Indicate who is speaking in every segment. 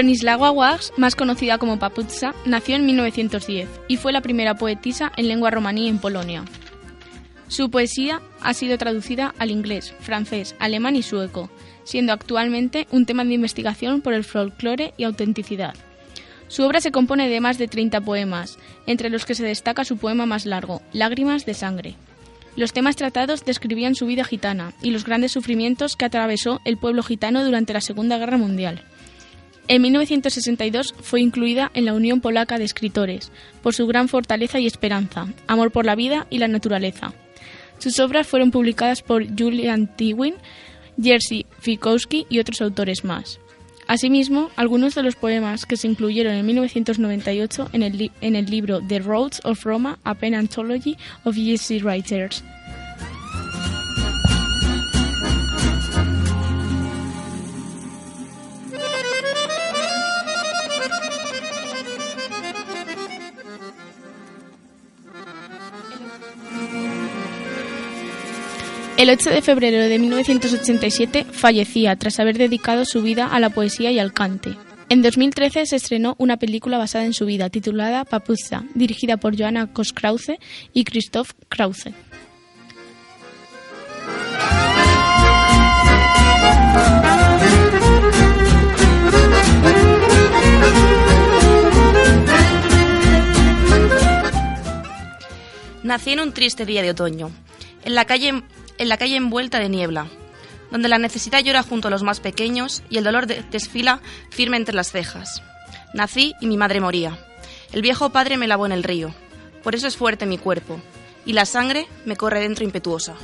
Speaker 1: Bronislawa Wax, más conocida como Papuzza, nació en 1910 y fue la primera poetisa en lengua romaní en Polonia. Su poesía ha sido traducida al inglés, francés, alemán y sueco, siendo actualmente un tema de investigación por el folclore y autenticidad. Su obra se compone de más de 30 poemas, entre los que se destaca su poema más largo, Lágrimas de Sangre. Los temas tratados describían su vida gitana y los grandes sufrimientos que atravesó el pueblo gitano durante la Segunda Guerra Mundial. En 1962 fue incluida en la Unión Polaca de Escritores, por su gran fortaleza y esperanza, amor por la vida y la naturaleza. Sus obras fueron publicadas por Julian Tywin, Jerzy Fikowski y otros autores más. Asimismo, algunos de los poemas que se incluyeron en 1998 en el, libro The Roads of Roma, a Pen Anthology of Easy Writers. El 8 de febrero de 1987 fallecía tras haber dedicado su vida a la poesía y al cante. En 2013 se estrenó una película basada en su vida titulada Papuzza, dirigida por Joanna Kos-Krause y Christoph Krause.
Speaker 2: Nací en un triste día de otoño, en la calle en la calle envuelta de niebla, donde la necesidad llora junto a los más pequeños y el dolor desfila firme entre las cejas. Nací y mi madre moría. El viejo padre me lavó en el río. Por eso es fuerte mi cuerpo, y la sangre me corre dentro impetuosa.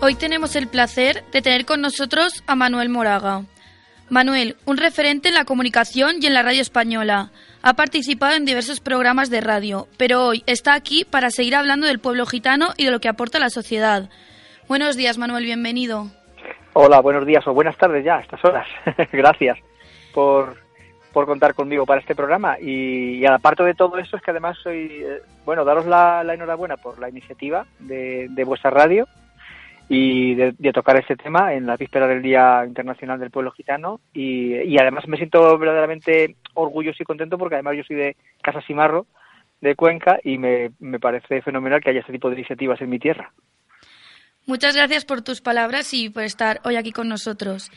Speaker 3: Hoy tenemos el placer de tener con nosotros a Manuel Moraga. Manuel, un referente en la comunicación y en la radio española. Ha participado en diversos programas de radio, pero hoy está aquí para seguir hablando del pueblo gitano y de lo que aporta a la sociedad. Buenos días, Manuel, bienvenido.
Speaker 4: Hola, buenos días o buenas tardes ya, a estas horas. Gracias por, por contar conmigo para este programa. Y, aparte de todo eso, es que además soy, eh, bueno, daros la, enhorabuena por la iniciativa de, de vuestra radio y de, tocar este tema en la víspera del Día Internacional del Pueblo Gitano y, además me siento verdaderamente orgulloso y contento porque además yo soy de Casa Simarro, de Cuenca, y me, me parece fenomenal que haya este tipo de iniciativas en mi tierra.
Speaker 3: Muchas gracias por tus palabras y por estar hoy aquí con nosotros.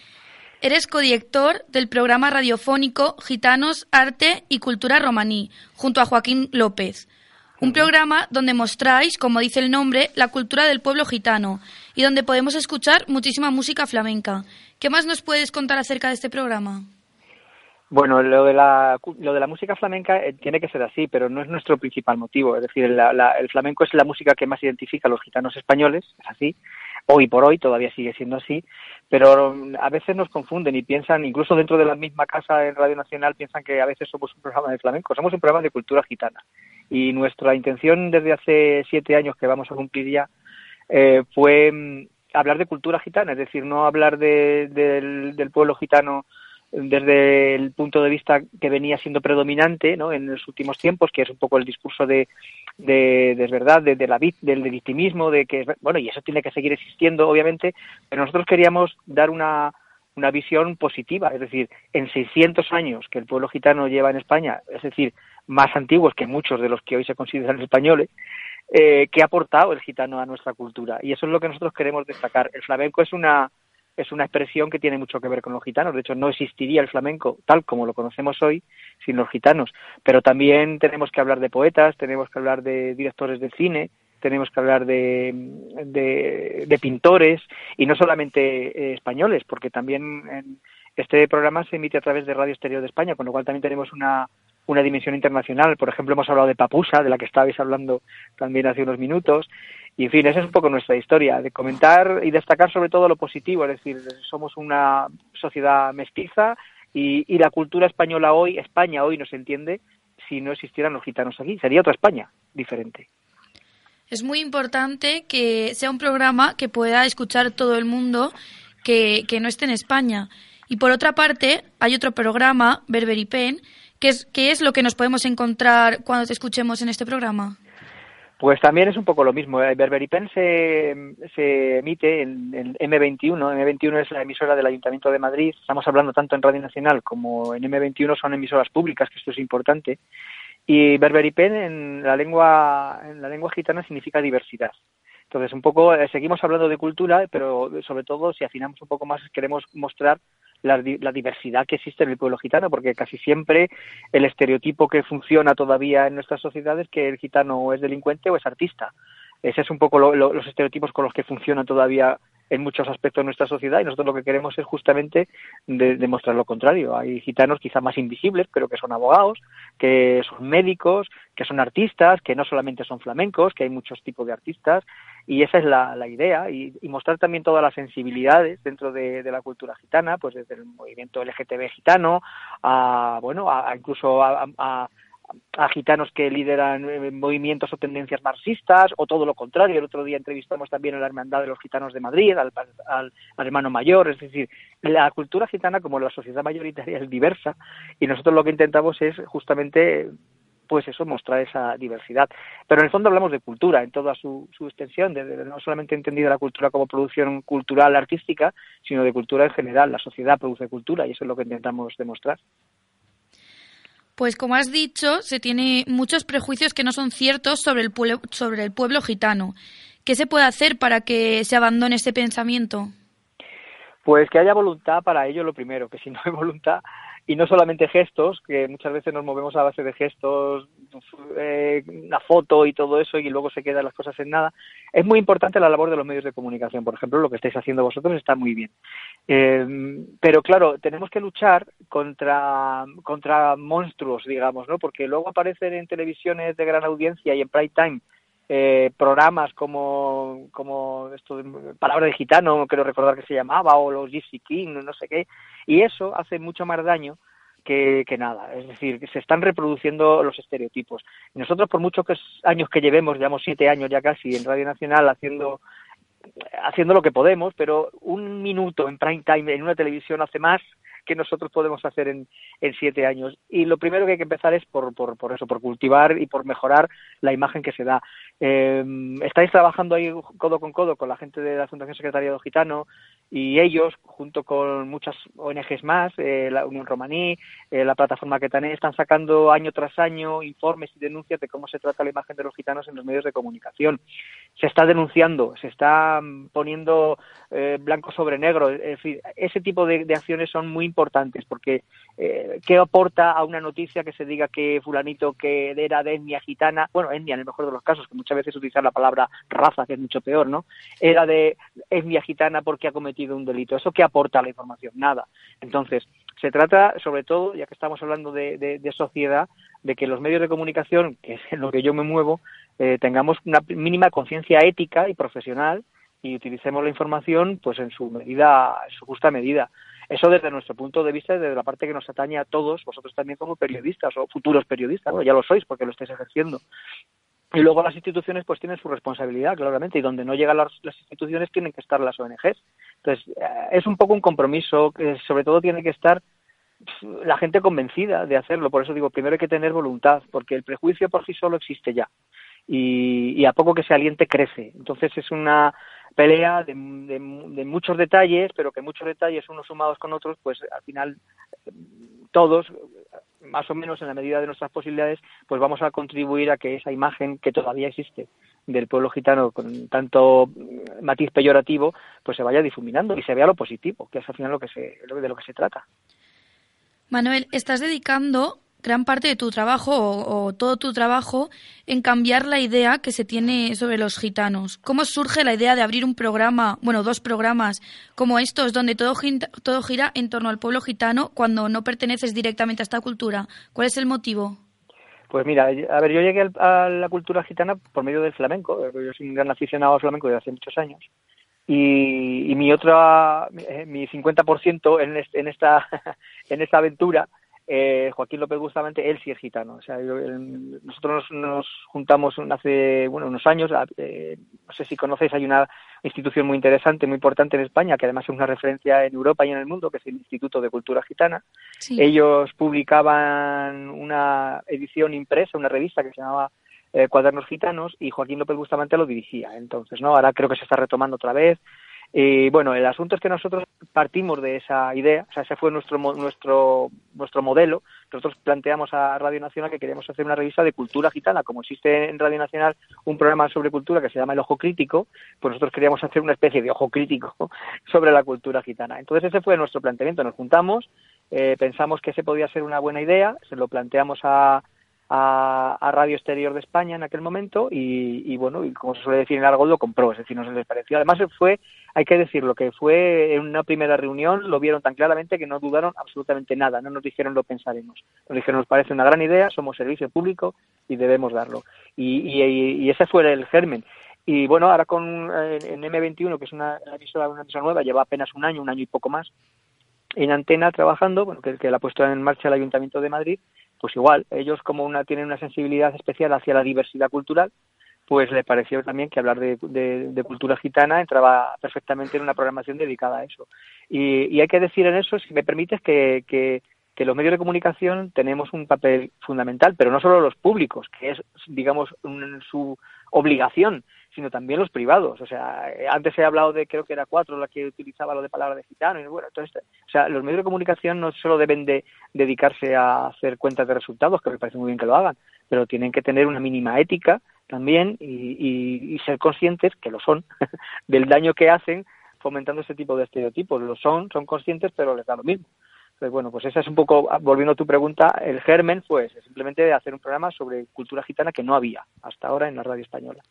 Speaker 3: Eres codirector del programa radiofónico Gitanos, Arte y Cultura Romaní, junto a Joaquín López. Un programa donde mostráis, como dice el nombre, la cultura del pueblo gitano y donde podemos escuchar muchísima música flamenca. ¿Qué más nos puedes contar acerca de este programa?
Speaker 4: Bueno, lo de la, lo de la música flamenca eh, tiene que ser así, pero no es nuestro principal motivo. Es decir, el flamenco es la música que más identifica a los gitanos españoles, es así. Hoy por hoy todavía sigue siendo así, pero a veces nos confunden y piensan, incluso dentro de la misma casa en Radio Nacional, piensan que a veces somos un programa de flamenco. Somos un programa de cultura gitana. Y nuestra intención desde hace siete años que vamos a cumplir ya eh, fue mm, hablar de cultura gitana, es decir, no hablar del, del pueblo gitano desde el punto de vista que venía siendo predominante ¿no? en los últimos tiempos, que es un poco el discurso de, de, de verdad, de, la, del victimismo, de que, bueno, y eso tiene que seguir existiendo, obviamente, pero nosotros queríamos dar una, una visión positiva, es decir, en 600 años que el pueblo gitano lleva en España, es decir, más antiguos que muchos de los que hoy se consideran españoles, eh, ¿qué ha aportado el gitano a nuestra cultura? Y eso es lo que nosotros queremos destacar. El flamenco es una, es una expresión que tiene mucho que ver con los gitanos. De hecho, no existiría el flamenco tal como lo conocemos hoy sin los gitanos. Pero también tenemos que hablar de poetas, tenemos que hablar de directores de cine, tenemos que hablar de, de, pintores y no solamente eh, españoles, porque también este programa se emite a través de Radio Exterior de España, con lo cual también tenemos una, una dimensión internacional. Por ejemplo, hemos hablado de Papusa, de la que estabais hablando también hace unos minutos. Y, en fin, esa es un poco nuestra historia, de comentar y destacar sobre todo lo positivo, es decir, somos una sociedad mestiza y, y la cultura española hoy, España hoy no se entiende si no existieran los gitanos aquí. Sería otra España diferente.
Speaker 3: Es muy importante que sea un programa que pueda escuchar todo el mundo que, que no esté en España. Y por otra parte, hay otro programa, Pen, ¿Qué es, ¿Qué es lo que nos podemos encontrar cuando te escuchemos en este programa?
Speaker 4: Pues también es un poco lo mismo. El Berberipen se, se emite en, en, M21. M21 es la emisora del Ayuntamiento de Madrid. Estamos hablando tanto en Radio Nacional como en M21 son emisoras públicas, que esto es importante. Y Berberipen en la lengua en la lengua gitana significa diversidad. Entonces, un poco eh, seguimos hablando de cultura, pero sobre todo si afinamos un poco más queremos mostrar la, diversidad que existe en el pueblo gitano, porque casi siempre el estereotipo que funciona todavía en nuestras sociedades es que el gitano es delincuente o es artista. Ese es un poco lo, lo, los estereotipos con los que funciona todavía en muchos aspectos de nuestra sociedad y nosotros lo que queremos es justamente demostrar de lo contrario. Hay gitanos quizá más invisibles, pero que son abogados, que son médicos, que son artistas, que no solamente son flamencos, que hay muchos tipos de artistas y esa es la, la idea y, y, mostrar también todas las sensibilidades dentro de, de, la cultura gitana, pues desde el movimiento LGTB gitano a, bueno, a, incluso a, a gitanos que lideran eh, movimientos o tendencias marxistas, o todo lo contrario. El otro día entrevistamos también a la Hermandad de los Gitanos de Madrid, al, al, hermano mayor. Es decir, la cultura gitana, como la sociedad mayoritaria, es diversa, y nosotros lo que intentamos es justamente pues eso, mostrar esa diversidad. Pero en el fondo hablamos de cultura en toda su, su extensión, de, de, no solamente entendida la cultura como producción cultural artística, sino de cultura en general. La sociedad produce cultura y eso es lo que intentamos demostrar.
Speaker 3: Pues como has dicho, se tiene muchos prejuicios que no son ciertos sobre el pueblo, sobre el pueblo gitano. ¿Qué se puede hacer para que se abandone ese pensamiento?
Speaker 4: Pues que haya voluntad para ello lo primero, que si no hay voluntad y no solamente gestos, que muchas veces nos movemos a base de gestos, eh, una foto y todo eso y luego se quedan las cosas en nada. Es muy importante la labor de los medios de comunicación, por ejemplo, lo que estáis haciendo vosotros está muy bien. Eh, pero claro, tenemos que luchar contra, contra monstruos, digamos, ¿no? Porque luego aparecen en televisiones de gran audiencia y en prime time eh, programas como, como esto de Palabra de Gitano, quiero recordar que se llamaba, o los Gypsy King, no sé qué, y eso hace mucho más daño que, que, nada. Es decir, que se están reproduciendo los estereotipos. Nosotros, por muchos años que llevemos, llevamos siete años ya casi en Radio Nacional haciendo haciendo lo que podemos, pero un minuto en prime time en una televisión hace más que nosotros podemos hacer en, en siete años. Y lo primero que hay que empezar es por, por, por eso, por cultivar y por mejorar la imagen que se da. Eh, estáis trabajando ahí codo con codo con la gente de la Fundación Secretariado Gitano y ellos, junto con muchas ONGs más, eh, la Unión Romaní, eh, la plataforma Quetané, están sacando año tras año informes y denuncias de cómo se trata la imagen de los gitanos en los medios de comunicación. Se está denunciando, se está poniendo eh, blanco sobre negro. Es decir, ese tipo de, de acciones son muy importantes porque eh, ¿qué aporta a una noticia que se diga que fulanito que era de etnia gitana, bueno, etnia en el mejor de los casos, que muchas veces utilizar la palabra raza, que es mucho peor, ¿no? Era de etnia gitana porque ha cometido un delito. ¿Eso qué aporta a la información? Nada. Entonces, se trata, sobre todo, ya que estamos hablando de, de, de sociedad, de que los medios de comunicación, que es en lo que yo me muevo, eh, tengamos una mínima conciencia ética y profesional y utilicemos la información pues en su medida, en su justa medida. Eso desde nuestro punto de vista, desde la parte que nos atañe a todos, vosotros también como periodistas o futuros periodistas, ya lo sois porque lo estáis ejerciendo. Y luego las instituciones pues tienen su responsabilidad, claramente, y donde no llegan las, las instituciones tienen que estar las ONGs. Entonces, eh, es un poco un compromiso que sobre todo tiene que estar la gente convencida de hacerlo. Por eso digo, primero hay que tener voluntad, porque el prejuicio por sí solo existe ya. Y, y a poco que se aliente, crece. Entonces es una pelea de, de, de, muchos detalles, pero que muchos detalles unos sumados con otros, pues al final todos, más o menos en la medida de nuestras posibilidades, pues vamos a contribuir a que esa imagen que todavía existe del pueblo gitano con tanto matiz peyorativo, pues se vaya difuminando y se vea lo positivo, que es al final lo que se, de lo que se trata.
Speaker 3: Manuel, estás dedicando gran parte de tu trabajo o, todo tu trabajo en cambiar la idea que se tiene sobre los gitanos. ¿Cómo surge la idea de abrir un programa, bueno, dos programas como estos, donde todo, todo gira en torno al pueblo gitano cuando no perteneces directamente a esta cultura? ¿Cuál es el motivo?
Speaker 4: Pues mira, a ver, yo llegué a la cultura gitana por medio del flamenco. Yo soy un gran aficionado al flamenco desde hace muchos años. Y, y mi otra, mi 50% en, este, en, esta, en esta aventura eh, Joaquín López Bustamante, él sí es gitano. O sea, yo, él, nosotros nos, nos, juntamos hace bueno, unos años, eh, no sé si conocéis, hay una institución muy interesante, muy importante en España, que además es una referencia en Europa y en el mundo, que es el Instituto de Cultura Gitana. Sí. Ellos publicaban una edición impresa, una revista que se llamaba eh, Cuadernos Gitanos y Joaquín López Bustamante lo dirigía. Entonces, ¿no? Ahora creo que se está retomando otra vez. Y bueno, el asunto es que nosotros partimos de esa idea, o sea, ese fue nuestro nuestro nuestro modelo. Nosotros planteamos a Radio Nacional que queríamos hacer una revista de cultura gitana, como existe en Radio Nacional un programa sobre cultura que se llama El Ojo Crítico, pues nosotros queríamos hacer una especie de ojo crítico sobre la cultura gitana. Entonces ese fue nuestro planteamiento. Nos juntamos, eh, pensamos que ese podía ser una buena idea, se lo planteamos a a, Radio Exterior de España en aquel momento y, bueno, y como se suele decir en algo lo compró, es decir, no se les pareció. Además fue, hay que decirlo, que fue en una primera reunión, lo vieron tan claramente que no dudaron absolutamente nada, no nos dijeron lo pensaremos, nos dijeron nos parece una gran idea, somos servicio público y debemos darlo. Y, ese fue el germen. Y bueno, ahora con en M21, que es una emisora, una nueva, lleva apenas un año, un año y poco más, en antena trabajando, bueno, que la ha puesto en marcha el Ayuntamiento de Madrid, pues igual, ellos como una tienen una sensibilidad especial hacia la diversidad cultural, pues le pareció también que hablar de, de, cultura gitana entraba perfectamente en una programación dedicada a eso. Y, y hay que decir en eso, si me permites, que, que, que, los medios de comunicación tenemos un papel fundamental, pero no solo los públicos, que es, digamos, su obligación, sino también los privados. O sea, eh, antes he hablado de, creo que era cuatro la que utilizaba lo de palabra de gitano. Y bueno, entonces, o sea, los medios de comunicación no solo deben de dedicarse a hacer cuentas de resultados, que me parece muy bien que lo hagan, pero tienen que tener una mínima ética también y, ser conscientes, que lo son, del daño que hacen fomentando ese tipo de estereotipos. Lo son, son conscientes, pero les da lo mismo. Entonces, bueno, pues esa es un poco, volviendo a tu pregunta, el germen, pues simplemente hacer un programa sobre cultura gitana que no había hasta ahora en la radio española.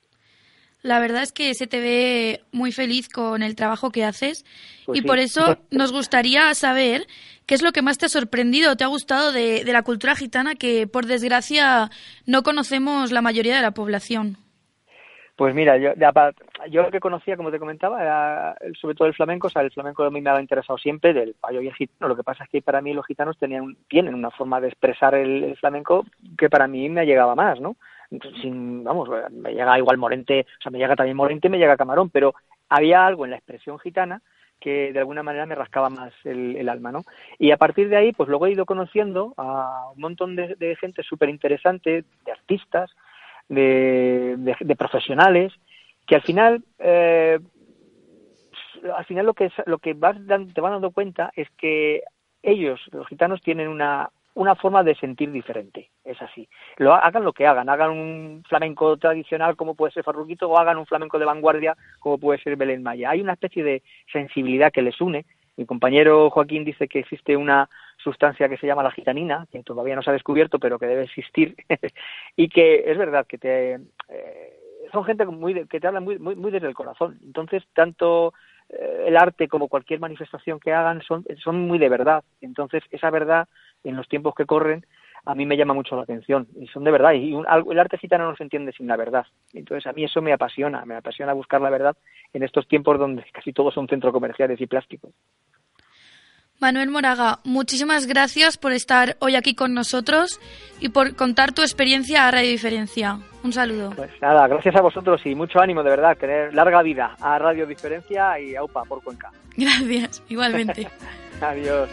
Speaker 3: La verdad es que se te ve muy feliz con el trabajo que haces pues y por eso nos gustaría saber qué es lo que más te ha sorprendido o te ha gustado de, la cultura gitana que, por desgracia, no conocemos la mayoría de la población.
Speaker 4: Pues mira, yo, yo lo que conocía, como te comentaba, era sobre todo el flamenco. O sea, el flamenco a mí me ha interesado siempre, del payo y el gitano. Lo que pasa es que para mí los gitanos tenían, tienen una forma de expresar el flamenco que para mí me llegaba más, ¿no? Sin, vamos, me llega igual Morente, o sea, me llega también Morente, me llega Camarón, pero había algo en la expresión gitana que de alguna manera me rascaba más el, alma, ¿no? Y a partir de ahí, pues luego he ido conociendo a un montón de, gente súper interesante, de artistas, de, profesionales, que al final, eh, al final lo que, lo que te van dando cuenta es que ellos, los gitanos, tienen una, una forma de sentir diferente, es así. Lo, hagan lo que hagan, hagan un flamenco tradicional como puede ser Farruquito o hagan un flamenco de vanguardia como puede ser Belén Maya. Hay una especie de sensibilidad que les une. Mi compañero Joaquín dice que existe una sustancia que se llama la gitanina, que todavía no se ha descubierto, pero que debe existir, y que es verdad que te... Eh, son gente muy que te hablan muy, muy, muy desde el corazón. Entonces, tanto el arte como cualquier manifestación que hagan son, son muy de verdad. Entonces, esa verdad en los tiempos que corren, a mí me llama mucho la atención. Y son de verdad. Y el arte gitano no se entiende sin la verdad. Entonces a mí eso me apasiona. Me apasiona buscar la verdad en estos tiempos donde casi todos son centros comerciales y plásticos.
Speaker 3: Manuel Moraga, muchísimas gracias por estar hoy aquí con nosotros y por contar tu experiencia a Radio Diferencia. Un saludo.
Speaker 4: Pues nada, gracias a vosotros y mucho ánimo, de verdad. Tener larga vida a Radio Diferencia y a UPA por Cuenca.
Speaker 3: Gracias, igualmente.
Speaker 4: Adiós.